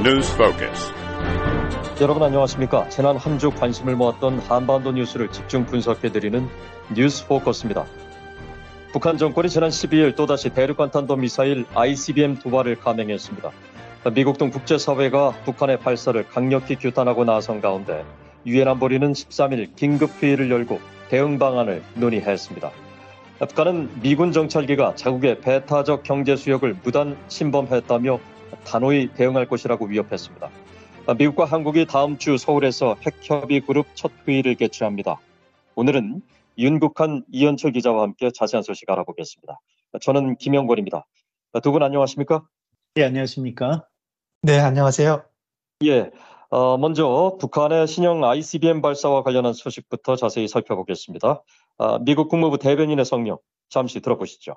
News Focus. 여러분 안녕하십니까? 지난 한 주 관심을 모았던 한반도 뉴스를 집중 분석해 드리는 뉴스 포커스입니다. 북한 정권이 지난 12일 또다시 대륙간 탄도 미사일 ICBM 두 발을 감행했습니다. 미국 등 국제사회가 북한의 발사를 강력히 규탄하고 나선 가운데 유엔 안보리는 13일 긴급 회의를 열고 대응 방안을 논의했습니다. 북한은 미군 정찰기가 자국의 배타적 경제 수역을 무단 침범했다며 단호히 대응할 것이라고 위협했습니다. 미국과 한국이 다음 주 서울에서 핵협의 그룹 첫 회의를 개최합니다. 오늘은 윤국한 이현철 기자와 함께 자세한 소식 알아보겠습니다. 저는 김영권입니다. 두 분 안녕하십니까? 네, 안녕하십니까? 네, 안녕하세요. 예, 어, 먼저 북한의 신형 ICBM 발사와 관련한 소식부터 자세히 살펴보겠습니다. 어, 미국 국무부 대변인의 성명 잠시 들어보시죠.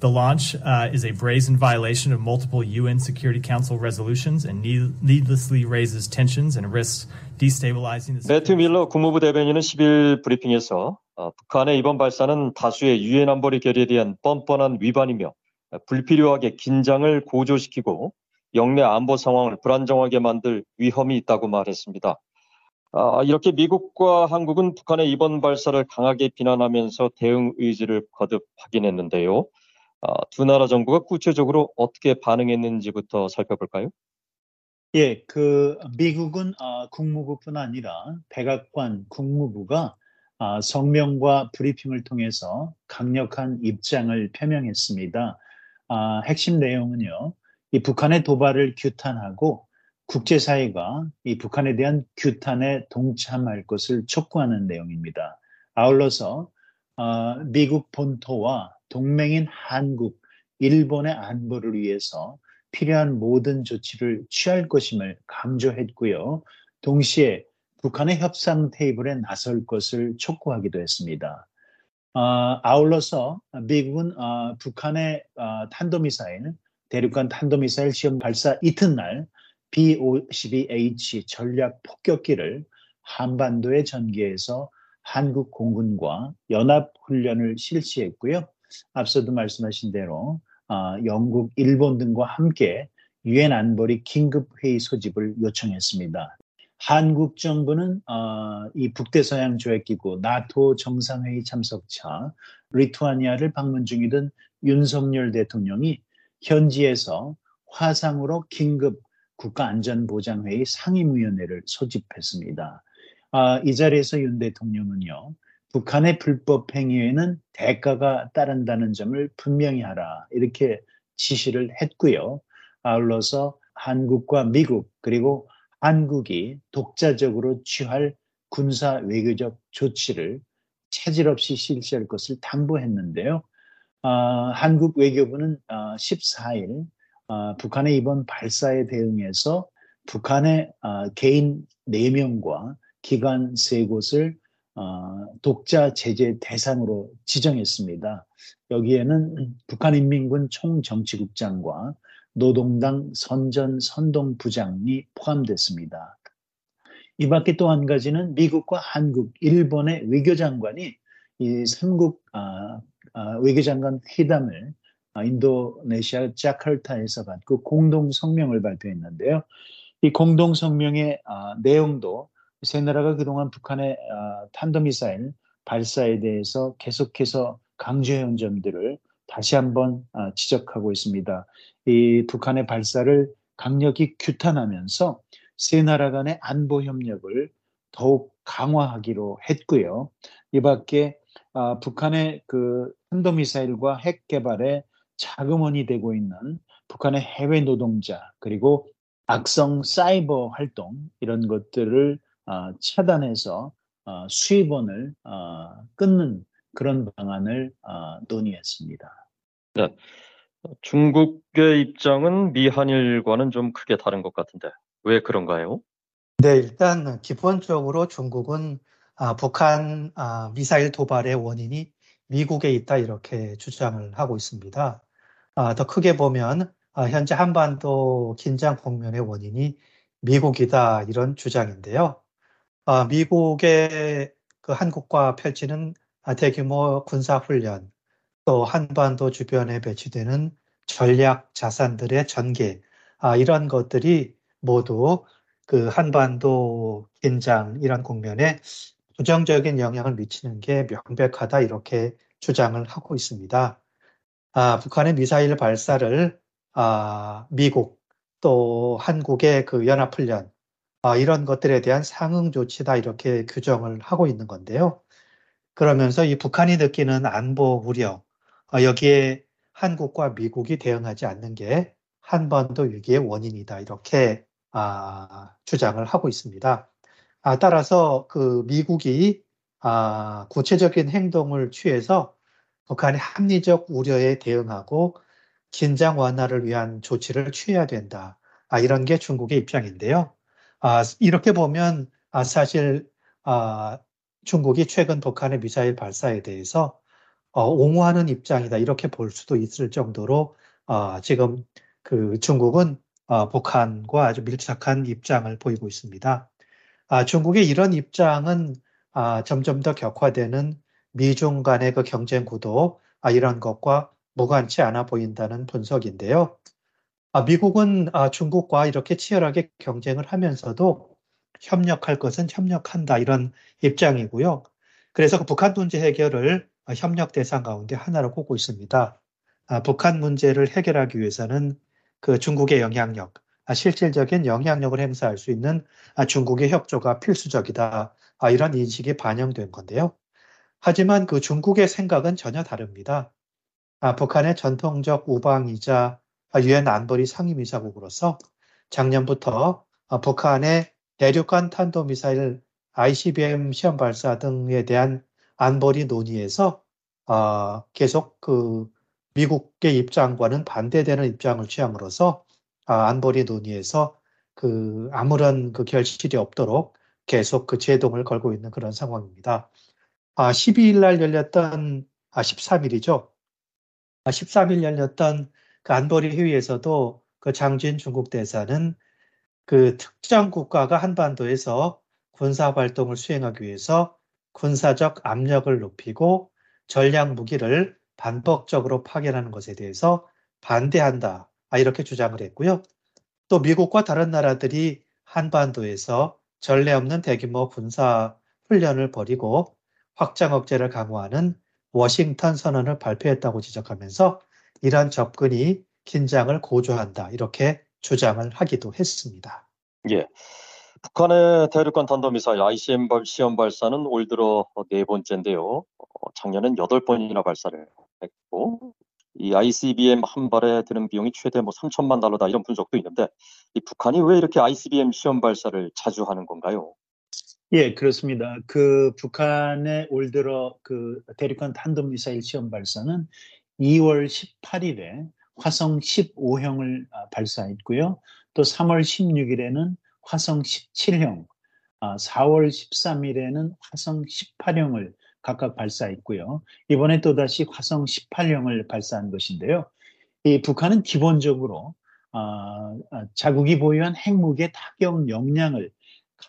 The launch uh, is a brazen violation of multiple UN Security Council resolutions and needlessly raises tensions and risks destabilizing the. 매튜 밀러 국무부 대변인은 10일 브리핑에서 어, 북한의 이번 발사는 다수의 유엔 안보리 결의에 대한 뻔뻔한 위반이며 불필요하게 긴장을 고조시키고 영내 안보 상황을 불안정하게 만들 위험이 있다고 말했습니다. 아, 이렇게 미국과 한국은 북한의 이번 발사를 강하게 비난하면서 대응 의지를 거듭 확인했는데요. 아, 두 나라 정부가 구체적으로 어떻게 반응했는지부터 살펴볼까요? 예, 그 미국은 어, 국무부뿐 아니라 백악관 국무부가 어, 성명과 브리핑을 통해서 강력한 입장을 표명했습니다. 어, 핵심 내용은요, 이 북한의 도발을 규탄하고 국제사회가 이 북한에 대한 규탄에 동참할 것을 촉구하는 내용입니다. 아울러서 어, 미국 본토와 동맹인 한국, 일본의 안보를 위해서 필요한 모든 조치를 취할 것임을 강조했고요. 동시에 북한의 협상 테이블에 나설 것을 촉구하기도 했습니다. 어, 아울러서 미국은 어, 북한의 어, 탄도미사일, 대륙간 탄도미사일 시험 발사 이튿날 B-52H 전략 폭격기를 한반도에 전개해서 한국 공군과 연합 훈련을 실시했고요. 앞서도 말씀하신 대로 어, 영국, 일본 등과 함께 유엔 안보리 긴급 회의 소집을 요청했습니다. 한국 정부는 어, 이 북대서양 조약기구 나토 정상회의 참석차 리투아니아를 방문 중이던 윤석열 대통령이 현지에서 화상으로 긴급 국가안전보장회의 상임위원회를 소집했습니다. 아, 이 자리에서 윤 대통령은요, 북한의 불법 행위에는 대가가 따른다는 점을 분명히 하라 이렇게 지시를 했고요. 아울러서 한국과 미국 그리고 한국이 독자적으로 취할 군사 외교적 조치를 차질 없이 실시할 것을 당부했는데요. 어, 한국 외교부는 어, 14일 어, 북한의 이번 발사에 대응해서 북한의 어, 개인 4명과 기관 3곳을 어, 독자 제재 대상으로 지정했습니다. 여기에는 북한인민군 총정치국장과 노동당 선전 선동 부장이 포함됐습니다. 이 밖에 또 한 가지는 미국과 한국, 일본의 외교장관이 이 삼국 아, 아, 외교장관 회담을 아, 인도네시아 자카르타에서 갖고 공동 성명을 발표했는데요. 이 공동 성명의 아, 내용도 세 나라가 그동안 북한의 아, 탄도미사일 발사에 대해서 계속해서 강조해온 점들을 다시 한번 아, 지적하고 있습니다. 이 북한의 발사를 강력히 규탄하면서 세 나라 간의 안보 협력을 더욱 강화하기로 했고요. 이 밖에 아, 북한의 그 탄도미사일과 핵 개발에 자금원이 되고 있는 북한의 해외 노동자 그리고 악성 사이버 활동 이런 것들을 어, 차단해서 어, 수입원을 어, 끊는 그런 방안을 어, 논의했습니다. 네. 중국의 입장은 미한일과는 좀 크게 다른 것 같은데 왜 그런가요? 네, 일단 기본적으로 중국은 아, 북한 아, 미사일 도발의 원인이 미국에 있다 이렇게 주장을 하고 있습니다. 아, 더 크게 보면 아, 현재 한반도 긴장 국면의 원인이 미국이다 이런 주장인데요. 아, 미국의 그 한국과 펼치는 대규모 군사 훈련, 또 한반도 주변에 배치되는 전략 자산들의 전개, 이런 것들이 모두 그 한반도 긴장 이런 국면에 부정적인 영향을 미치는 게 명백하다 이렇게 주장을 하고 있습니다. 아, 북한의 미사일 발사를 아, 미국 또 한국의 그 연합훈련 아, 이런 것들에 대한 상응 조치다 이렇게 규정을 하고 있는 건데요. 그러면서 이 북한이 느끼는 안보 우려 아, 여기에 한국과 미국이 대응하지 않는 게 한반도 위기의 원인이다 이렇게 아, 주장을 하고 있습니다. 아, 따라서 그 미국이 아, 구체적인 행동을 취해서 북한의 합리적 우려에 대응하고 긴장 완화를 위한 조치를 취해야 된다. 아, 이런 게 중국의 입장인데요. 아, 이렇게 보면 아, 사실 아, 중국이 최근 북한의 미사일 발사에 대해서 어, 옹호하는 입장이다 이렇게 볼 수도 있을 정도로 어, 지금 그 중국은 어, 북한과 아주 밀착한 입장을 보이고 있습니다. 아, 중국의 이런 입장은 아, 점점 더 격화되는 미중 간의 그 경쟁 구도 아, 이런 것과 무관치 않아 보인다는 분석인데요. 아, 미국은 아, 중국과 이렇게 치열하게 경쟁을 하면서도 협력할 것은 협력한다 이런 입장이고요. 그래서 그 북한 문제 해결을 협력 대상 가운데 하나로 꼽고 있습니다. 아, 북한 문제를 해결하기 위해서는 그 중국의 영향력, 아, 실질적인 영향력을 행사할 수 있는 아, 중국의 협조가 필수적이다. 아, 이런 인식이 반영된 건데요. 하지만 그 중국의 생각은 전혀 다릅니다. 아, 북한의 전통적 우방이자 유엔 안보리 상임이사국으로서 작년부터 아, 북한의 대륙간 탄도미사일 ICBM 시험 발사 등에 대한 안보리 논의에서 어, 계속 그 미국의 입장과는 반대되는 입장을 취함으로써 어, 안보리 논의에서 그 아무런 그 결실이 없도록 계속 그 제동을 걸고 있는 그런 상황입니다. 아, 12일 날 열렸던 아, 13일이죠. 아, 13일 열렸던 그 안보리 회의에서도 그 장진 중국 대사는 그 특정 국가가 한반도에서 군사 활동을 수행하기 위해서 군사적 압력을 높이고 전략 무기를 반복적으로 파견하는 것에 대해서 반대한다. 아, 이렇게 주장을 했고요. 또 미국과 다른 나라들이 한반도에서 전례 없는 대규모 군사 훈련을 벌이고 확장 억제를 강화하는 워싱턴 선언을 발표했다고 지적하면서 이러한 접근이 긴장을 고조한다. 이렇게 주장을 하기도 했습니다. 예. 북한의 대륙간 탄도미사일 ICM 시험 발사는 올 들어 네 번째인데요. 어, 작년엔 여덟 번이나 발사를 했고, 이 ICBM 한 발에 드는 비용이 최대 뭐 3천만 달러다 이런 분석도 있는데, 이 북한이 왜 이렇게 ICBM 시험 발사를 자주 하는 건가요? 예, 그렇습니다. 그 북한의 올 들어 그 대륙간 탄도미사일 시험 발사는 2월 18일에 화성 15형을 아, 발사했고요. 또 3월 16일에는 화성 17형, 4월 아, 13일에는 화성 18형을 각각 발사했고요. 이번에 또다시 화성 18형을 발사한 것인데요. 이 북한은 기본적으로 아, 자국이 보유한 핵무기의 타격 역량을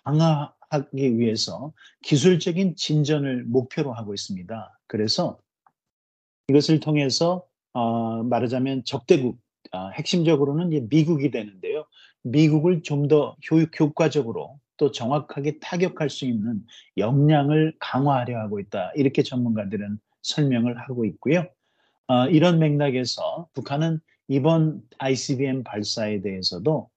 강화하기 위해서 기술적인 진전을 목표로 하고 있습니다. 그래서 이것을 통해서 어, 말하자면 적대국, 어, 핵심적으로는 이제 미국이 되는데요. 미국을 좀 더 효과적으로 또 정확하게 타격할 수 있는 역량을 강화하려 하고 있다. 이렇게 전문가들은 설명을 하고 있고요. 어, 이런 맥락에서 북한은 이번 ICBM 발사에 대해서도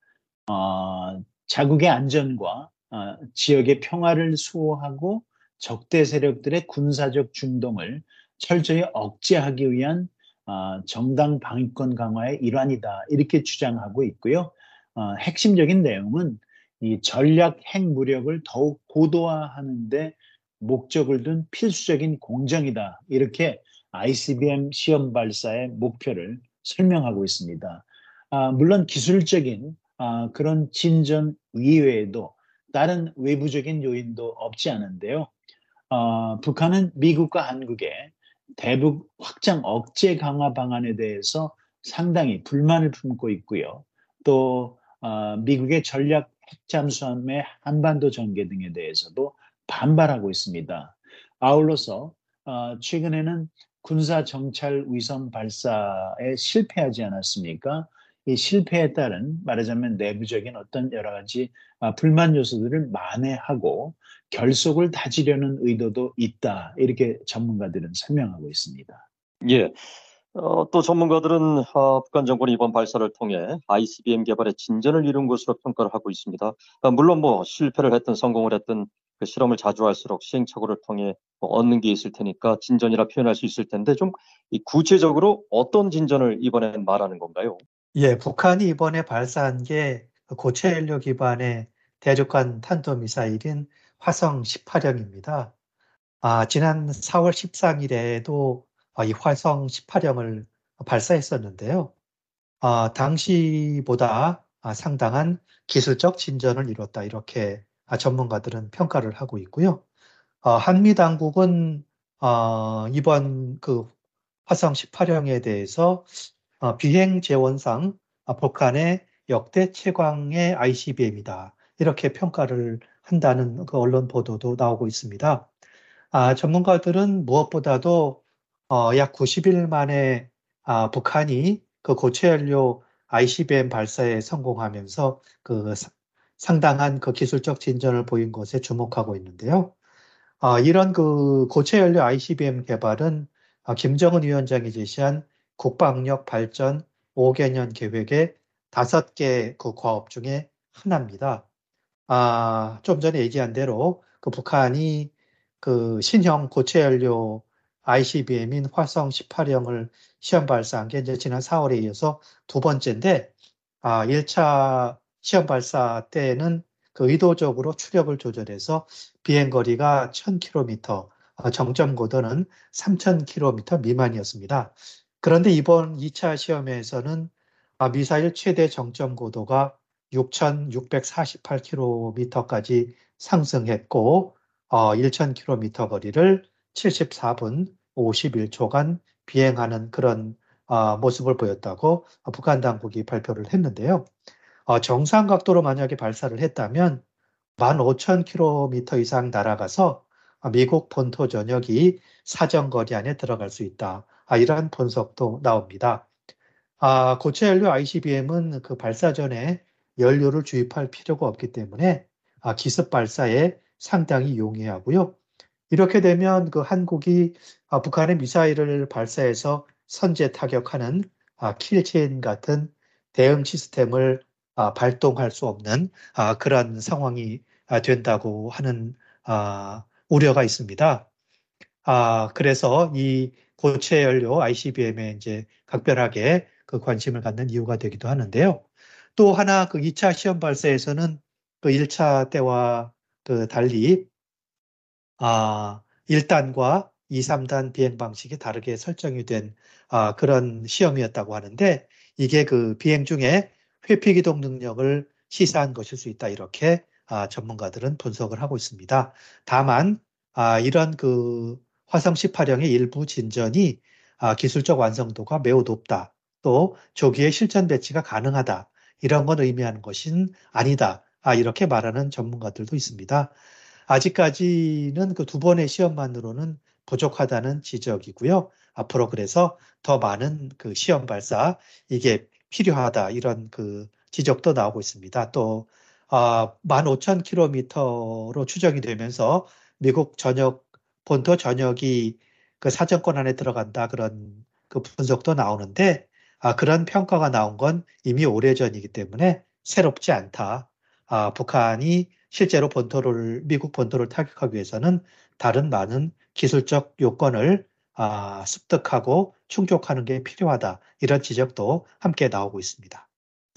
어, 자국의 안전과 어, 지역의 평화를 수호하고 적대 세력들의 군사적 중동을 철저히 억제하기 위한 어, 정당 방위권 강화의 일환이다 이렇게 주장하고 있고요. 어, 핵심적인 내용은 이 전략 핵 무력을 더욱 고도화하는데 목적을 둔 필수적인 공정이다 이렇게 ICBM 시험 발사의 목표를 설명하고 있습니다. 아, 물론 기술적인 아, 그런 진전 이외에도 다른 외부적인 요인도 없지 않은데요. 어, 북한은 미국과 한국의 대북 확장 억제 강화 방안에 대해서 상당히 불만을 품고 있고요. 또 어, 미국의 전략 핵잠수함의 한반도 전개 등에 대해서도 반발하고 있습니다. 아울러서 어, 최근에는 군사 정찰 위성 발사에 실패하지 않았습니까? 이 실패에 따른 말하자면 내부적인 어떤 여러 가지 아, 불만 요소들을 만회하고 결속을 다지려는 의도도 있다. 이렇게 전문가들은 설명하고 있습니다. 예. 어, 또 전문가들은 어, 북한 정권이 이번 발사를 통해 ICBM 개발에 진전을 이룬 것으로 평가를 하고 있습니다. 아, 물론 뭐 실패를 했든 성공을 했든 그 실험을 자주 할수록 시행착오를 통해 뭐 얻는 게 있을 테니까 진전이라 표현할 수 있을 텐데 좀 구체적으로 어떤 진전을 이번엔 말하는 건가요? 예, 북한이 이번에 발사한 게 고체 연료 기반의 대륙간 탄도 미사일인 화성 18형입니다. 아, 지난 4월 13일에도 이 화성 18형을 발사했었는데요. 아, 당시보다 상당한 기술적 진전을 이뤘다. 이렇게 전문가들은 평가를 하고 있고요. 어, 한미 당국은 어, 이번 그 화성 18형에 대해서 어, 비행 재원상 북한의 역대 최강의 ICBM이다. 이렇게 평가를 한다는 그 언론 보도도 나오고 있습니다. 아, 전문가들은 무엇보다도 어, 약 90일 만에 아, 북한이 그 고체 연료 ICBM 발사에 성공하면서 그 상당한 그 기술적 진전을 보인 것에 주목하고 있는데요. 아, 이런 그 고체 연료 ICBM 개발은 아, 김정은 위원장이 제시한 국방력 발전 5개년 계획의 다섯 개 그 과업 중에 하나입니다. 아, 좀 전에 얘기한 대로 그 북한이 그 신형 고체 연료 ICBM인 화성 18형을 시험 발사한 게 이제 지난 4월에 이어서 두 번째인데, 아, 1차 시험 발사 때는 그 의도적으로 추력을 조절해서 비행 거리가 1000km, 어, 정점 고도는 3000km 미만이었습니다. 그런데 이번 2차 시험에서는 아, 미사일 최대 정점 고도가 6648km까지 상승했고 1000km 어, 거리를 74분 51초간 비행하는 그런 어, 모습을 보였다고 북한 당국이 발표를 했는데요. 어, 정상 각도로 만약에 발사를 했다면 15,000km 이상 날아가서 미국 본토 전역이 사정거리 안에 들어갈 수 있다. 아, 이러한 분석도 나옵니다. 아, 고체 연료 ICBM은 그 발사 전에 연료를 주입할 필요가 없기 때문에 아, 기습 발사에 상당히 용이하고요. 이렇게 되면 그 한국이 아, 북한의 미사일을 발사해서 선제 타격하는 아, 킬체인 같은 대응 시스템을 아, 발동할 수 없는 아, 그런 상황이 아, 된다고 하는 우려가 있습니다. 그래서 이 고체 연료 ICBM에 이제 각별하게 그 관심을 갖는 이유가 되기도 하는데요. 또 하나 그 2차 시험 발사에서는 그 1차 때와 그 달리 아, 1단과 2, 3단 비행 방식이 다르게 설정이 된 아, 그런 시험이었다고 하는데 이게 그 비행 중에 회피 기동 능력을 시사한 것일 수 있다 이렇게 아, 전문가들은 분석을 하고 있습니다. 다만 아, 이런 그 화성 18형의 일부 진전이 아, 기술적 완성도가 매우 높다. 또 조기에 실전 배치가 가능하다. 이런 건 의미하는 것은 아니다. 아, 이렇게 말하는 전문가들도 있습니다. 아직까지는 그 두 번의 시험만으로는 부족하다는 지적이고요. 앞으로 그래서 더 많은 그 시험 발사 이게 필요하다 이런 그 지적도 나오고 있습니다. 또 아, 15,000km로 추정이 되면서 미국 전역 본토 전역이 그 사정권 안에 들어간다 그런 그 분석도 나오는데 아, 그런 평가가 나온 건 이미 오래전이기 때문에 새롭지 않다. 아, 북한이 실제로 본토를 미국 본토를 타격하기 위해서는 다른 많은 기술적 요건을 아, 습득하고 충족하는 게 필요하다. 이런 지적도 함께 나오고 있습니다.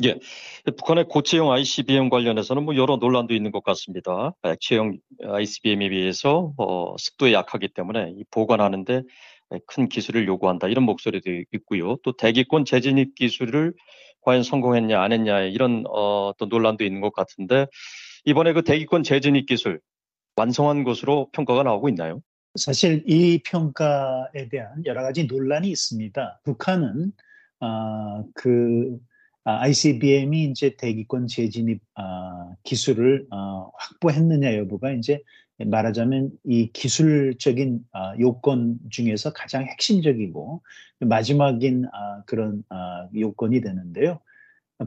예, 북한의 고체형 ICBM 관련해서는 뭐 여러 논란도 있는 것 같습니다. 액체형 ICBM에 비해서 어, 습도에 약하기 때문에 보관하는데 큰 기술을 요구한다 이런 목소리도 있고요. 또 대기권 재진입 기술을 과연 성공했냐 안 했냐 이런 어, 또 논란도 있는 것 같은데 이번에 그 대기권 재진입 기술 완성한 것으로 평가가 나오고 있나요? 사실 이 평가에 대한 여러 가지 논란이 있습니다. 북한은 아, 그 아, ICBM이 이제 대기권 재진입 아, 기술을 아, 확보했느냐 여부가 이제 말하자면 이 기술적인 아, 요건 중에서 가장 핵심적이고 마지막인 아, 그런 아, 요건이 되는데요.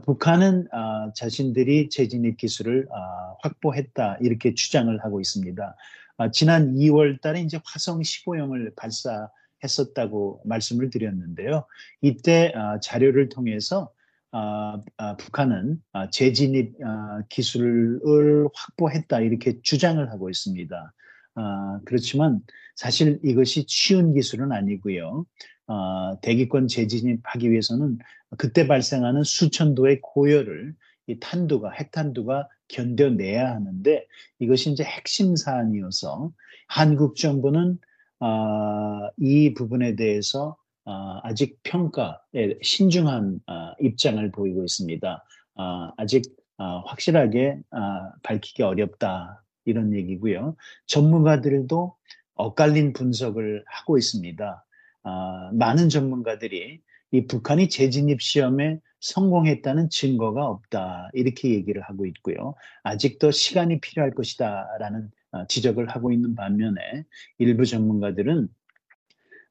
북한은 아, 자신들이 재진입 기술을 아, 확보했다 이렇게 주장을 하고 있습니다. 아, 지난 2월 달에 이제 화성 15형을 발사했었다고 말씀을 드렸는데요. 이때 아, 자료를 통해서 아, 아, 북한은 아, 재진입 아, 기술을 확보했다 이렇게 주장을 하고 있습니다. 아, 그렇지만 사실 이것이 쉬운 기술은 아니고요. 아, 대기권 재진입하기 위해서는 그때 발생하는 수천도의 고열을 이 탄두가 핵탄두가 견뎌내야 하는데 이것이 이제 핵심 사안이어서 한국 정부는 아, 이 부분에 대해서 아, 아직 평가에 신중한 아, 입장을 보이고 있습니다. 아, 아직 아, 확실하게 아, 밝히기 어렵다 이런 얘기고요. 전문가들도 엇갈린 분석을 하고 있습니다. 아, 많은 전문가들이 이 북한이 재진입 시험에 성공했다는 증거가 없다 이렇게 얘기를 하고 있고요. 아직도 시간이 필요할 것이다라는 아, 지적을 하고 있는 반면에 일부 전문가들은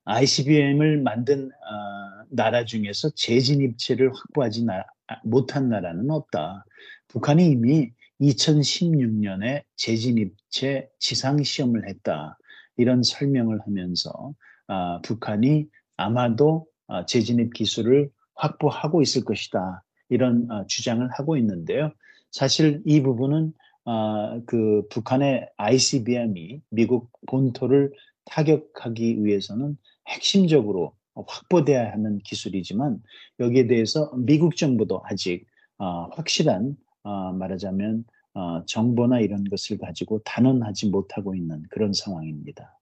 ICBM을 만든 아, 나라 중에서 재진입체를 확보하지 나- 아, 못한 나라는 없다. 북한이 이미 2016년에 재진입체 지상 시험을 했다. 이런 설명을 하면서 아, 북한이 아마도 아, 재진입 기술을 확보하고 있을 것이다. 이런 아, 주장을 하고 있는데요. 사실 이 부분은 아, 그 북한의 ICBM이 미국 본토를 타격하기 위해서는 핵심적으로 확보돼야 하는 기술이지만 여기에 대해서 미국 정부도 아직 아, 확실한 아, 말하자면 아, 정보나 이런 것을 가지고 단언하지 못하고 있는 그런 상황입니다.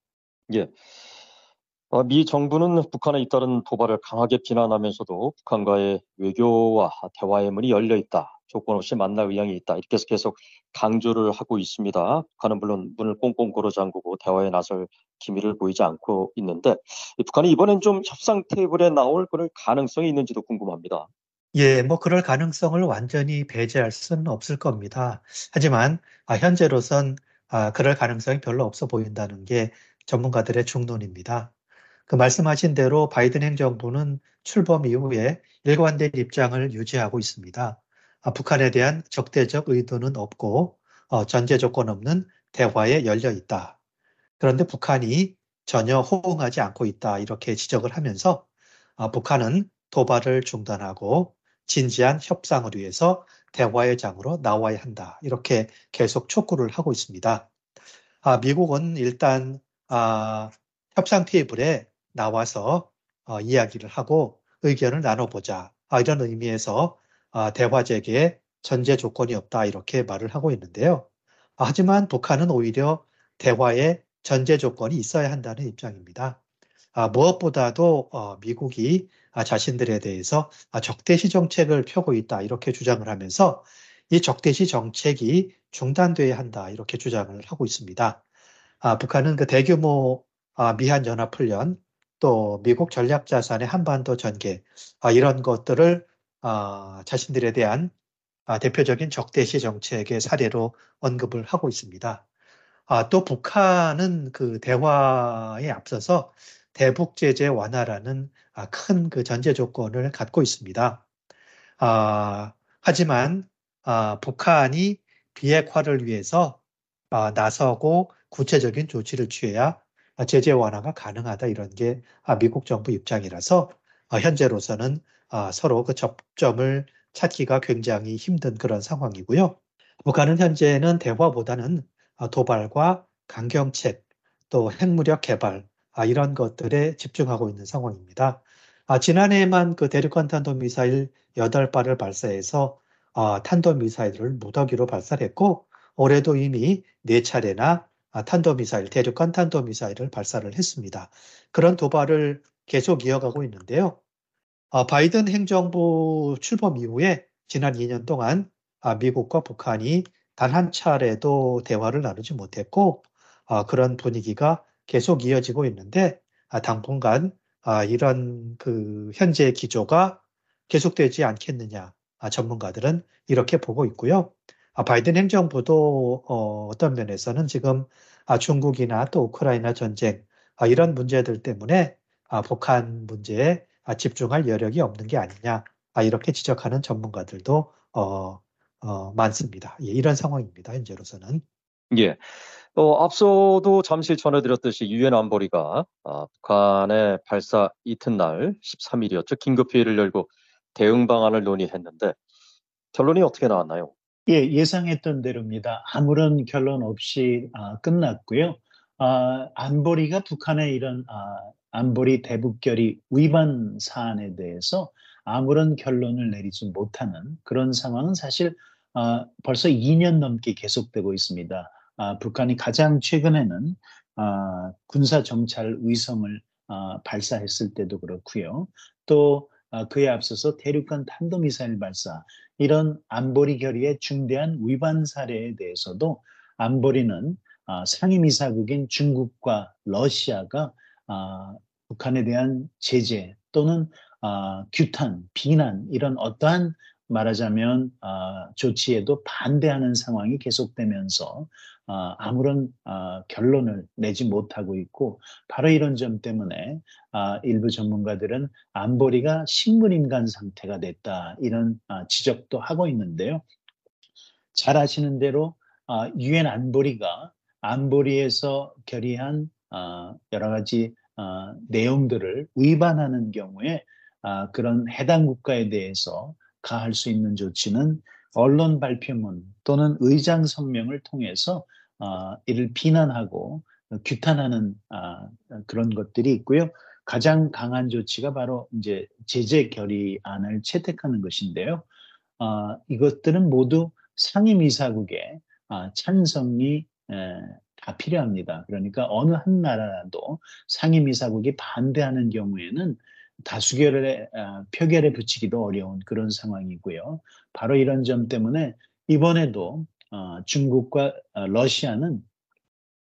어, 미 정부는 북한에 잇따른 도발을 강하게 비난하면서도 북한과의 외교와 대화의 문이 열려 있다. 조건 없이 만날 의향이 있다. 이렇게 해서 계속 강조를 하고 있습니다. 북한은 물론 문을 꽁꽁 걸어 잠그고 대화에 나설 기미를 보이지 않고 있는데 이 북한이 이번엔 좀 협상 테이블에 나올 그럴 가능성이 있는지도 궁금합니다. 예, 뭐 그럴 가능성을 완전히 배제할 수는 없을 겁니다. 하지만 아, 현재로선 아, 그럴 가능성이 별로 없어 보인다는 게 전문가들의 중론입니다. 그 말씀하신 대로 바이든 행정부는 출범 이후에 일관된 입장을 유지하고 있습니다. 아, 북한에 대한 적대적 의도는 없고 어, 전제 조건 없는 대화에 열려 있다. 그런데 북한이 전혀 호응하지 않고 있다. 이렇게 지적을 하면서 아, 북한은 도발을 중단하고 진지한 협상을 위해서 대화의 장으로 나와야 한다. 이렇게 계속 촉구를 하고 있습니다. 아, 미국은 일단 아, 협상 테이블에 나와서 어, 이야기를 하고 의견을 나눠보자. 아, 이런 의미에서 아, 대화 재개에 전제 조건이 없다. 이렇게 말을 하고 있는데요. 아, 하지만 북한은 오히려 대화에 전제 조건이 있어야 한다는 입장입니다. 아, 무엇보다도 어, 미국이 아, 자신들에 대해서 아, 적대시 정책을 펴고 있다 이렇게 주장을 하면서 이 적대시 정책이 중단돼야 한다 이렇게 주장을 하고 있습니다. 아, 북한은 그 대규모 아, 미한 연합 훈련 또 미국 전략 자산의 한반도 전개 아, 이런 것들을 아, 자신들에 대한 아, 대표적인 적대시 정책의 사례로 언급을 하고 있습니다. 아, 또 북한은 그 대화에 앞서서 대북 제재 완화라는 아, 큰그 전제 조건을 갖고 있습니다. 아, 하지만 아, 북한이 비핵화를 위해서 아, 나서고 구체적인 조치를 취해야 아, 제재 완화가 가능하다 이런 게 아, 미국 정부 입장이라서 아, 현재로서는 아, 서로 그 접점을 찾기가 굉장히 힘든 그런 상황이고요. 북한은 현재는 대화보다는 아, 도발과 강경책 또 핵무력 개발 아, 이런 것들에 집중하고 있는 상황입니다. 아, 지난해에만 그 대륙간 탄도미사일 8발을 발사해서 아, 탄도미사일을 무더기로 발사했고 올해도 이미 4차례나 아, 탄도미사일, 대륙간 탄도미사일을 발사를 했습니다. 그런 도발을 계속 이어가고 있는데요. 아, 바이든 행정부 출범 이후에 지난 2년 동안 아, 미국과 북한이 단 한 차례도 대화를 나누지 못했고 아, 그런 분위기가 계속 이어지고 있는데 아, 당분간 아, 이런 그 현재 기조가 계속되지 않겠느냐 아, 전문가들은 이렇게 보고 있고요. 아, 바이든 행정부도 어, 어떤 면에서는 지금 아, 중국이나 또 우크라이나 전쟁 아, 이런 문제들 때문에 아, 북한 문제에 아, 집중할 여력이 없는 게 아니냐 아, 이렇게 지적하는 전문가들도 어, 어, 많습니다. 예, 이런 상황입니다. 현재로서는. 예. 어, 앞서도 잠시 전해드렸듯이 유엔 안보리가 아, 북한의 발사 이튿날 13일이었죠. 긴급 회의를 열고 대응 방안을 논의했는데 결론이 어떻게 나왔나요? 예, 예상했던 대로입니다. 아무런 결론 없이 아, 끝났고요. 아, 안보리가 북한의 이런 아, 안보리 대북결의 위반 사안에 대해서 아무런 결론을 내리지 못하는 그런 상황은 사실 아, 벌써 2년 넘게 계속되고 있습니다. 아, 북한이 가장 최근에는 아, 군사 정찰 위성을 아, 발사했을 때도 그렇고요. 또 아, 그에 앞서서 대륙간 탄도미사일 발사 이런 안보리 결의의 중대한 위반 사례에 대해서도 안보리는 아, 상임이사국인 중국과 러시아가 아, 북한에 대한 제재 또는 아, 규탄, 비난 이런 어떠한 말하자면 아, 조치에도 반대하는 상황이 계속되면서 아, 아무런 아, 결론을 내지 못하고 있고 바로 이런 점 때문에 아, 일부 전문가들은 안보리가 식물인간 상태가 됐다 이런 아, 지적도 하고 있는데요. 잘 아시는 대로 아, 유엔 안보리가 안보리에서 결의한 아, 여러 가지 아, 내용들을 위반하는 경우에 아, 그런 해당 국가에 대해서 가할 수 있는 조치는 언론 발표문 또는 의장 성명을 통해서 아, 이를 비난하고 규탄하는 아, 그런 것들이 있고요. 가장 강한 조치가 바로 이제 제재 결의안을 채택하는 것인데요. 아, 이것들은 모두 상임이사국의 아, 찬성이 에, 다 필요합니다. 그러니까 어느 한 나라라도 상임이사국이 반대하는 경우에는 다수결에 아, 표결에 붙이기도 어려운 그런 상황이고요. 바로 이런 점 때문에 이번에도 어, 중국과 어, 러시아는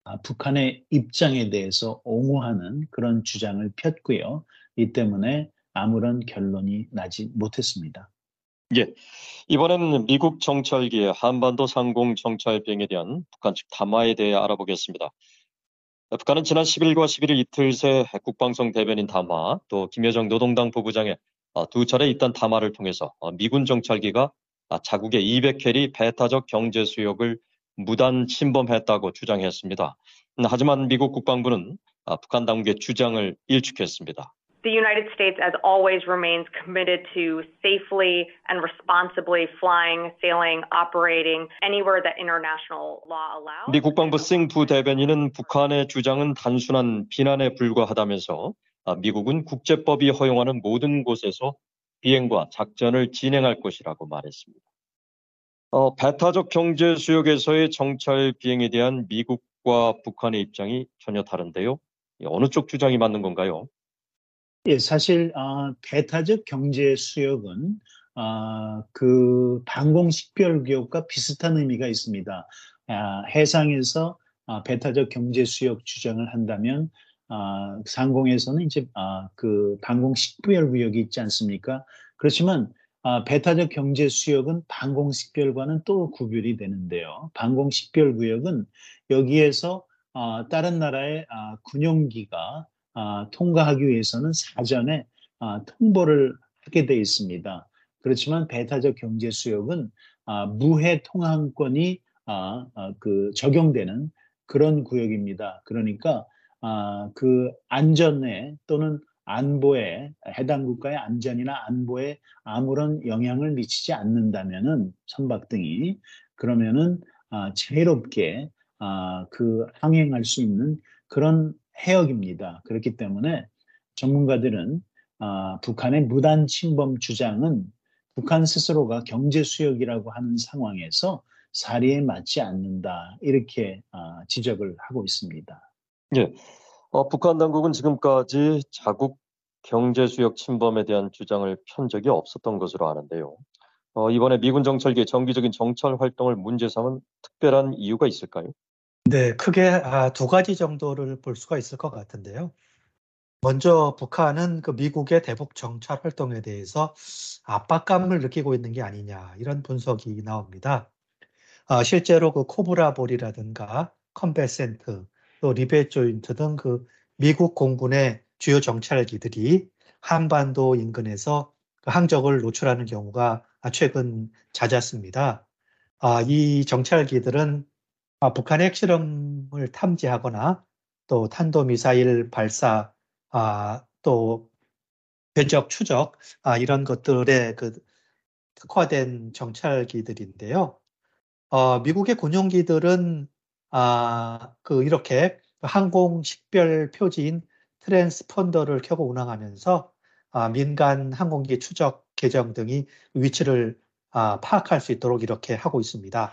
아, 북한의 입장에 대해서 옹호하는 그런 주장을 폈고요. 이 때문에 아무런 결론이 나지 못했습니다. 예. 이번엔 미국 정찰기의 한반도 상공 정찰 비행에 대한 북한 측 담화에 대해 알아보겠습니다. 북한은 지난 10일과 11일 이틀 새 국방성 대변인 담화, 또 김여정 노동당 부부장의 어, 두 차례 있던 담화를 통해서 어, 미군 정찰기가 아, 자국의 200캐리 배타적 경제 수역을 무단 침범했다고 주장했습니다. 음, 하지만 미국 국방부는 아, 북한 당국의 주장을 일축했습니다. The United States, as always, remains committed to safely and responsibly flying, sailing, operating anywhere that international law allows. 미 국방부 싱 부 대변인은 북한의 주장은 단순한 비난에 불과하다면서 아, 미국은 국제법이 허용하는 모든 곳에서 비행과 작전을 진행할 것이라고 말했습니다. 어, 배타적 경제 수역에서의 정찰 비행에 대한 미국과 북한의 입장이 전혀 다른데요. 어느 쪽 주장이 맞는 건가요? 예, 사실 아, 배타적 경제 수역은 아, 그 방공 식별구역과 비슷한 의미가 있습니다. 아, 해상에서 아, 배타적 경제 수역 주장을 한다면 아, 상공에서는 이제 아, 그 방공 식별 구역이 있지 않습니까? 그렇지만 아, 배타적 경제 수역은 방공 식별과는 또 구별이 되는데요. 방공 식별 구역은 여기에서 아, 다른 나라의 아, 군용기가 아, 통과하기 위해서는 사전에 아, 통보를 하게 돼 있습니다. 그렇지만 배타적 경제 수역은 아, 무해 통항권이 그 적용되는 그런 구역입니다. 그러니까 아, 그 안전에 또는 안보에 해당 국가의 안전이나 안보에 아무런 영향을 미치지 않는다면은 선박 등이 그러면은 아, 자유롭게 아, 그 항행할 수 있는 그런 해역입니다. 그렇기 때문에 전문가들은 아, 북한의 무단 침범 주장은 북한 스스로가 경제 수역이라고 하는 상황에서 사리에 맞지 않는다 이렇게 아, 지적을 하고 있습니다. 예. 어, 북한 당국은 지금까지 자국 경제 수역 침범에 대한 주장을 편 적이 없었던 것으로 아는데요. 어, 이번에 미군 정찰기의 정기적인 정찰 활동을 문제 삼은 특별한 이유가 있을까요? 네, 크게 아, 두 가지 정도를 볼 수가 있을 것 같은데요. 먼저 북한은 그 미국의 대북 정찰 활동에 대해서 압박감을 느끼고 있는 게 아니냐 이런 분석이 나옵니다. 아, 실제로 그 Cobra Ball이라든가 Combat Sent 또 Rivet Joint 등 그 미국 공군의 주요 정찰기들이 한반도 인근에서 그 항적을 노출하는 경우가 최근 잦았습니다. 아, 이 정찰기들은 아, 북한의 핵실험을 탐지하거나 또 탄도미사일 발사, 아, 또 궤적 추적 아, 이런 것들에 그 특화된 정찰기들인데요. 어, 미국의 군용기들은 아, 그 이렇게 항공 식별 표지인 트랜스펀더를 켜고 운항하면서 아, 민간 항공기 추적 계정 등이 위치를 아, 파악할 수 있도록 이렇게 하고 있습니다.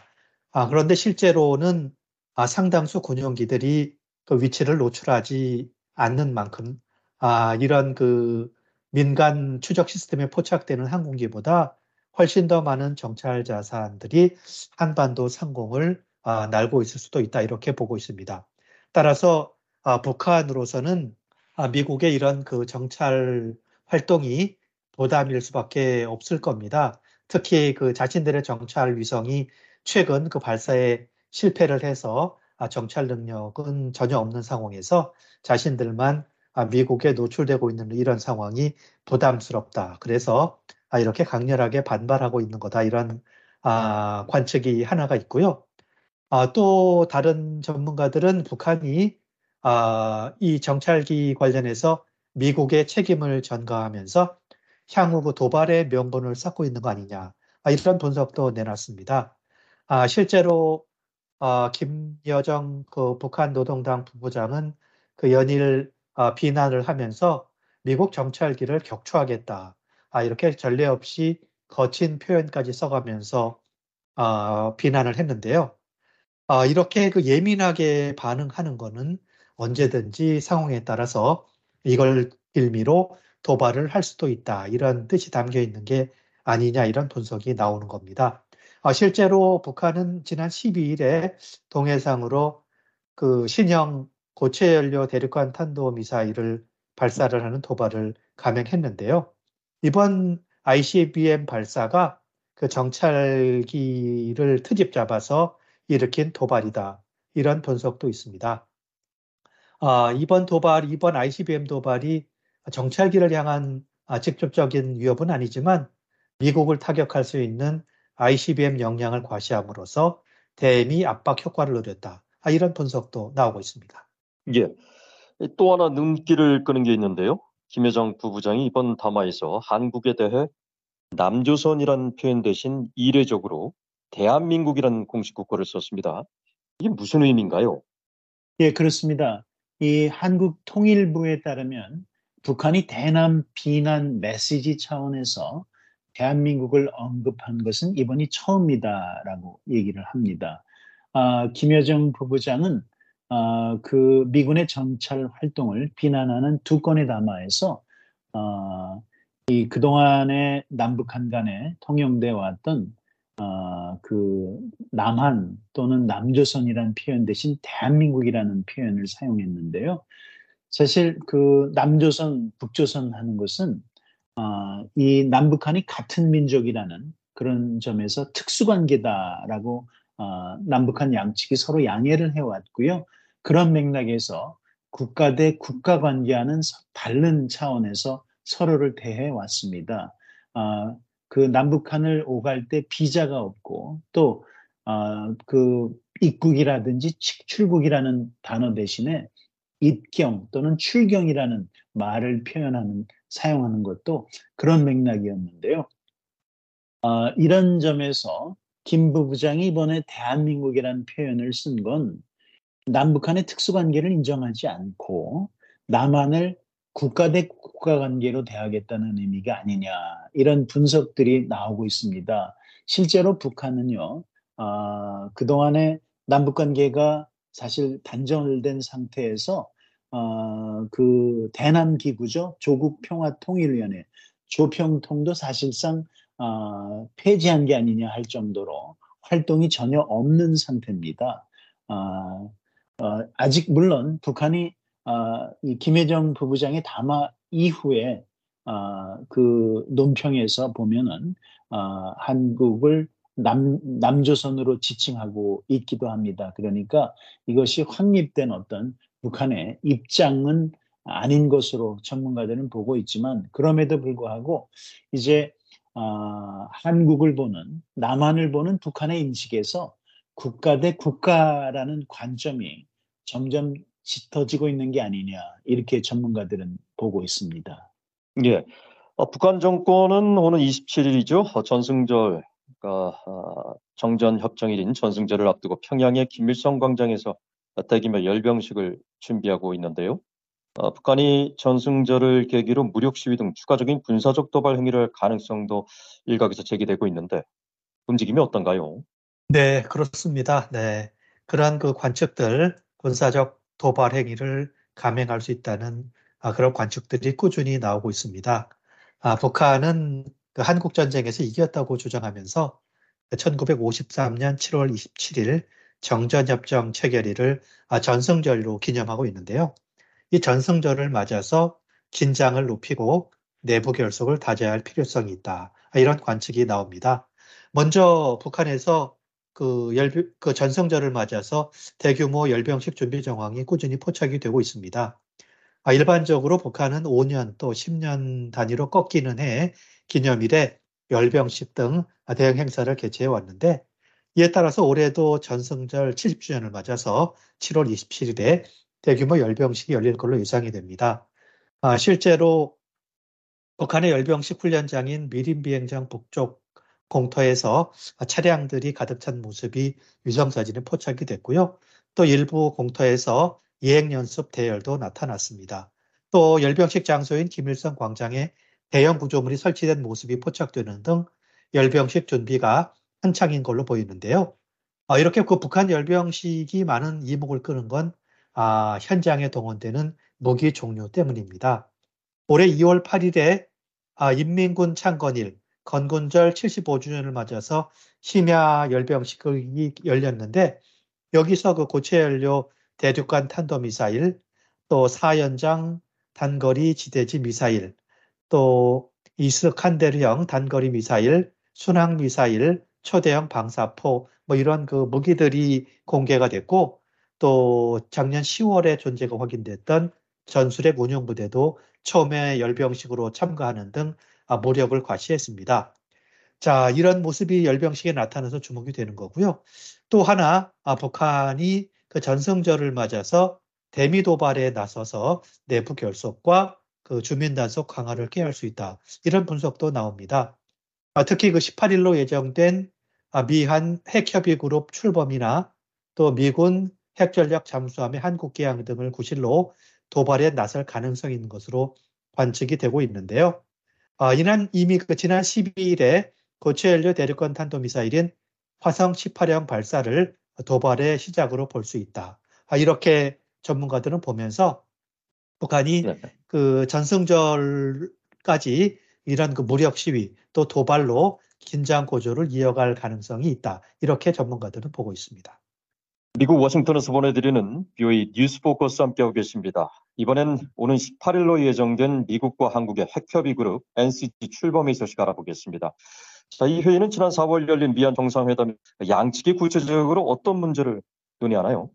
아, 그런데 실제로는 아, 상당수 군용기들이 그 위치를 노출하지 않는 만큼 아, 이런 그 민간 추적 시스템에 포착되는 항공기보다 훨씬 더 많은 정찰 자산들이 한반도 상공을 아, 날고 있을 수도 있다 이렇게 보고 있습니다. 따라서 아, 북한으로서는 아, 미국의 이런 그 정찰 활동이 부담일 수밖에 없을 겁니다. 특히 그 자신들의 정찰 위성이 최근 그 발사에 실패를 해서 아, 정찰 능력은 전혀 없는 상황에서 자신들만 아, 미국에 노출되고 있는 이런 상황이 부담스럽다. 그래서 아, 이렇게 강렬하게 반발하고 있는 거다. 이런 관측이 하나가 있고요. 또 다른 전문가들은 북한이 이 정찰기 관련해서 미국의 책임을 전가하면서 향후 그 도발의 명분을 쌓고 있는 거 아니냐 이런 분석도 내놨습니다. 실제로 어, 김여정 그 북한 노동당 부부장은 그 연일 어, 비난을 하면서 미국 정찰기를 격추하겠다. 아, 이렇게 전례 없이 거친 표현까지 써가면서 어, 비난을 했는데요. 어, 이렇게 그 예민하게 반응하는 거는 언제든지 상황에 따라서 이걸 빌미로 도발을 할 수도 있다. 이런 뜻이 담겨 있는 게 아니냐 이런 분석이 나오는 겁니다. 어, 실제로 북한은 지난 12일에 동해상으로 그 신형 고체 연료 대륙간 탄도 미사일을 발사를 하는 도발을 감행했는데요. 이번 ICBM 발사가 그 정찰기를 트집 잡아서 일으킨 도발이다. 이런 분석도 있습니다. 아, 이번 도발, 이번 ICBM 도발이 정찰기를 향한 아, 직접적인 위협은 아니지만 미국을 타격할 수 있는 ICBM 역량을 과시함으로써 대미 압박 효과를 누렸다. 아, 이런 분석도 나오고 있습니다. 예. 또 하나 눈길을 끄는 게 있는데요. 김여정 부부장이 이번 담화에서 한국에 대해 남조선이란 표현 대신 이례적으로 대한민국이란 공식 국어를 썼습니다. 이게 무슨 의미인가요? 예, 그렇습니다. 이 한국 통일부에 따르면 북한이 대남 비난 메시지 차원에서 대한민국을 언급한 것은 이번이 처음이다라고 얘기를 합니다. 아, 김여정 부부장은 아, 그 미군의 정찰 활동을 비난하는 두 건의 담화에서 아, 이 그동안의 남북한 간에 통용돼 왔던 아, 그 남한 또는 남조선이라는 표현 대신 대한민국이라는 표현을 사용했는데요. 사실 그 남조선, 북조선 하는 것은 어, 이 남북한이 같은 민족이라는 그런 점에서 특수관계다라고 어, 남북한 양측이 서로 양해를 해왔고요. 그런 맥락에서 국가 대 국가 관계와는 다른 차원에서 서로를 대해 왔습니다. 어, 그 남북한을 오갈 때 비자가 없고 또그 어, 입국이라든지 출국이라는 단어 대신에 입경 또는 출경이라는 말을 표현하는 사용하는 것도 그런 맥락이었는데요. 어, 이런 점에서 김 부부장이 이번에 대한민국이라는 표현을 쓴 건 남북한의 특수관계를 인정하지 않고 남한을 국가 대 국가 관계로 대하겠다는 의미가 아니냐 이런 분석들이 나오고 있습니다. 실제로 북한은요 어, 그동안에 남북 관계가 사실 단절된 상태에서 어, 그 대남 기구죠 조국 평화 통일위원회 조평통도 사실상 어, 폐지한 게 아니냐 할 정도로 활동이 전혀 없는 상태입니다. 어, 어, 아직 물론 북한이 어, 이 김혜정 부부장의 담화 이후에 어, 그 논평에서 보면은 어, 한국을 남, 남조선으로 지칭하고 있기도 합니다. 그러니까 이것이 확립된 어떤 북한의 입장은 아닌 것으로 전문가들은 보고 있지만 그럼에도 불구하고 이제 어, 한국을 보는 남한을 보는 북한의 인식에서 국가 대 국가라는 관점이 점점 짙어지고 있는 게 아니냐 이렇게 전문가들은 보고 있습니다. 예. 어, 북한 정권은 오는 27일이죠. 어, 전승절, 그러니까 어, 정전 협정일인 전승절을 앞두고 평양의 김일성 광장에서 대규모 열병식을 준비하고 있는데요. 어, 북한이 전승절을 계기로 무력 시위 등 추가적인 군사적 도발 행위를 할 가능성도 일각에서 제기되고 있는데 움직임이 어떤가요? 네, 그렇습니다. 네. 그러한 그 관측들, 군사적 도발 행위를 감행할 수 있다는 아, 그런 관측들이 꾸준히 나오고 있습니다. 아, 북한은 그 한국 전쟁에서 이겼다고 주장하면서 1953년 7월 27일 정전협정 체결일을 아, 전승절로 기념하고 있는데요. 이 전승절을 맞아서 긴장을 높이고 내부 결속을 다져야 할 필요성이 있다. 이런 관측이 나옵니다. 먼저 북한에서 그, 열, 그 전성절을 맞아서 대규모 열병식 준비 정황이 꾸준히 포착이 되고 있습니다. 아, 일반적으로 북한은 5년 또 10년 단위로 꺾이는 해 기념일에 열병식 등 대형 행사를 개최해 왔는데 이에 따라서 올해도 전승절 70주년을 맞아서 7월 27일에 대규모 열병식이 열릴 걸로 예상이 됩니다. 아, 실제로 북한의 열병식 훈련장인 미림 비행장 북쪽 공터에서 차량들이 가득 찬 모습이 위성사진에 포착이 됐고요. 또 일부 공터에서 예행연습 대열도 나타났습니다. 또 열병식 장소인 김일성 광장에 대형 구조물이 설치된 모습이 포착되는 등 열병식 준비가 한창인 걸로 보이는데요. 어, 이렇게 그 북한 열병식이 많은 이목을 끄는 건 아, 현장에 동원되는 무기 종류 때문입니다. 올해 2월 8일에 아, 인민군 창건일 건군절 75주년을 맞아서 심야 열병식이 열렸는데 여기서 그 고체 연료 대륙간 탄도 미사일 또 사연장 단거리 지대지 미사일 또 이스칸데르형 단거리 미사일 순항 미사일 초대형 방사포 뭐 이런 그 무기들이 공개가 됐고 또 작년 10월에 존재가 확인됐던 전술핵 운용 부대도 처음에 열병식으로 참가하는 등 아, 모력을 과시했습니다. 자, 이런 모습이 열병식에 나타나서 주목이 되는 거고요. 또 하나, 아, 북한이 그 전성절을 맞아서 대미 도발에 나서서 내부 결속과 그 주민 단속 강화를 깨할 수 있다. 이런 분석도 나옵니다. 아, 특히 그 18일로 예정된 아, 미한 핵협의 그룹 출범이나 또 미군 핵전력 잠수함의 한국 개항 등을 구실로 도발에 나설 가능성이 있는 것으로 관측이 되고 있는데요. 아, 이는 이미 그 지난 12일에 고체 연료 대륙간 탄도미사일인 화성 18형 발사를 도발의 시작으로 볼 수 있다. 아, 이렇게 전문가들은 보면서 북한이 네. 그 전승절까지 이런 그 무력 시위 또 도발로 긴장 고조를 이어갈 가능성이 있다. 이렇게 전문가들은 보고 있습니다. 미국 워싱턴에서 보내드리는 BOE 뉴스 포커스 함께하고 계십니다. 이번엔 오는 18일로 예정된 미국과 한국의 핵협의 그룹 NCT 출범의 소식 알아보겠습니다. 자, 이 회의는 지난 4월 열린 미얀 정상회담 양측이 구체적으로 어떤 문제를 논의하나요?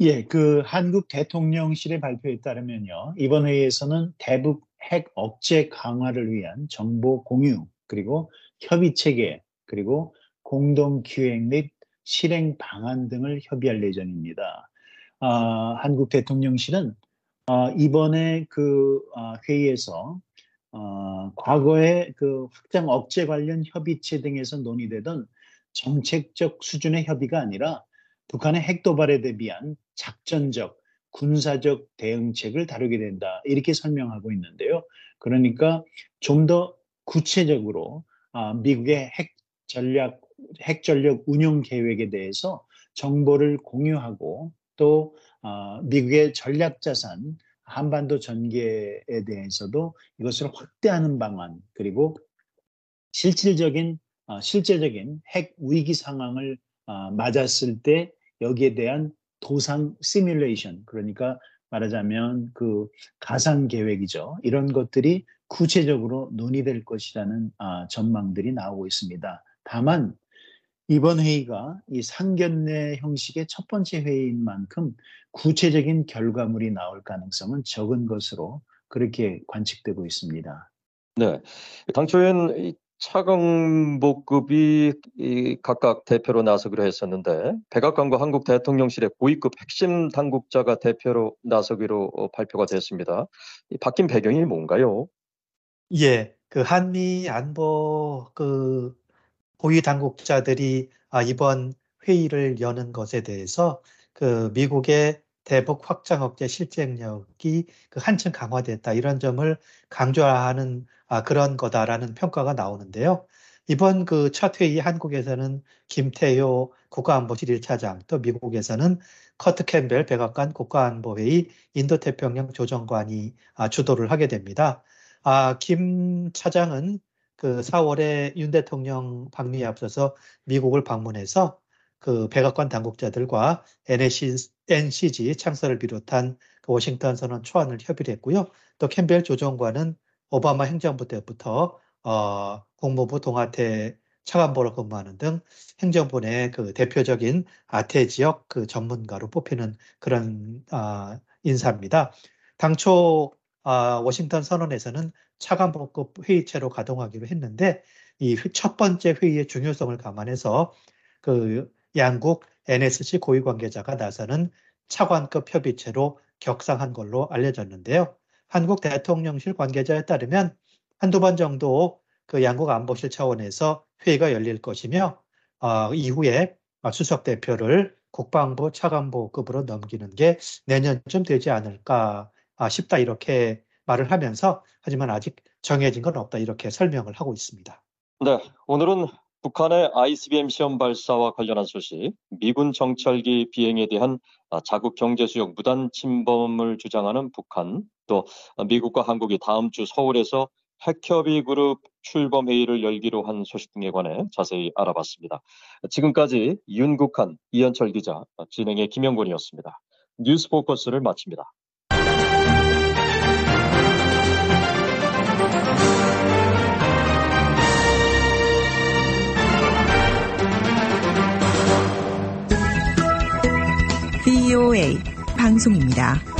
예, 그 한국 대통령실의 발표에 따르면요. 이번 회의에서는 대북 핵 억제 강화를 위한 정보 공유, 그리고 협의 체계, 그리고 공동 기획 및 실행 방안 등을 협의할 예정입니다. 어, 한국 대통령실은 어, 이번에 그 어, 회의에서 어, 과거에 그 확장 억제 관련 협의체 등에서 논의되던 정책적 수준의 협의가 아니라 북한의 핵 도발에 대비한 작전적 군사적 대응책을 다루게 된다 이렇게 설명하고 있는데요. 그러니까 좀 더 구체적으로 아, 미국의 핵 전략 핵 전력 운용 계획에 대해서 정보를 공유하고 또 어, 미국의 전략 자산 한반도 전개에 대해서도 이것을 확대하는 방안 그리고 실질적인 어, 실제적인 핵 위기 상황을 어, 맞았을 때 여기에 대한 도상 시뮬레이션 그러니까 말하자면 그 가상 계획이죠 이런 것들이 구체적으로 논의될 것이라는 아, 전망들이 나오고 있습니다. 다만 이번 회의가 이 상견례 형식의 첫 번째 회의인 만큼 구체적인 결과물이 나올 가능성은 적은 것으로 그렇게 관측되고 있습니다. 네. 당초엔 차관보급이 각각 대표로 나서기로 했었는데 백악관과 한국 대통령실의 고위급 핵심 당국자가 대표로 나서기로 어, 발표가 됐습니다. 바뀐 배경이 뭔가요? 예, 그 한미 안보 그 고위 당국자들이 아, 이번 회의를 여는 것에 대해서 그 미국의 대북 확장 억제 실쟁력이 그 한층 강화됐다 이런 점을 강조하는 아, 그런 거다라는 평가가 나오는데요. 이번 그첫 회의 한국에서는 김태효 국가안보실 1차장 또 미국에서는 커트 캠벨 백악관 국가안보회의 인도태평양 조정관이 아, 주도를 하게 됩니다. 아, 김 차장은 그 4월에 윤 대통령 방미에 앞서서 미국을 방문해서 그 백악관 당국자들과 NCG, NCG 창설을 비롯한 그 워싱턴 선언 초안을 협의를 했고요. 또 캠벨 조정관은 오바마 행정부 때부터 어, 국무부 동아태 차관보로 근무하는 등 행정부 내 그 대표적인 아태 지역 그 전문가로 뽑히는 그런 아, 인사입니다. 당초 아, 워싱턴 선언에서는 차관보급 회의체로 가동하기로 했는데 이 첫 번째 회의의 중요성을 감안해서 그 양국 NSC 고위 관계자가 나서는 차관급 협의체로 격상한 걸로 알려졌는데요. 한국 대통령실 관계자에 따르면 한두 번 정도 그 양국 안보실 차원에서 회의가 열릴 것이며 어, 이후에 수석 대표를 국방부 차관보급으로 넘기는 게 내년쯤 되지 않을까 싶다 이렇게 말을 하면서 하지만 아직 정해진 건 없다 이렇게 설명을 하고 있습니다. 네, 오늘은 북한의 ICBM 시험 발사와 관련한 소식, 미군 정찰기 비행에 대한 아, 자국 경제 수용 무단 침범을 주장하는 북한, 또 미국과 한국이 다음 주 서울에서 핵협의 그룹 출범 회의를 열기로 한 소식 등에 관해 자세히 알아봤습니다. 지금까지 윤국한, 이현철 기자, 진행의 김영곤이었습니다. 뉴스 포커스를 마칩니다. VOA 방송입니다.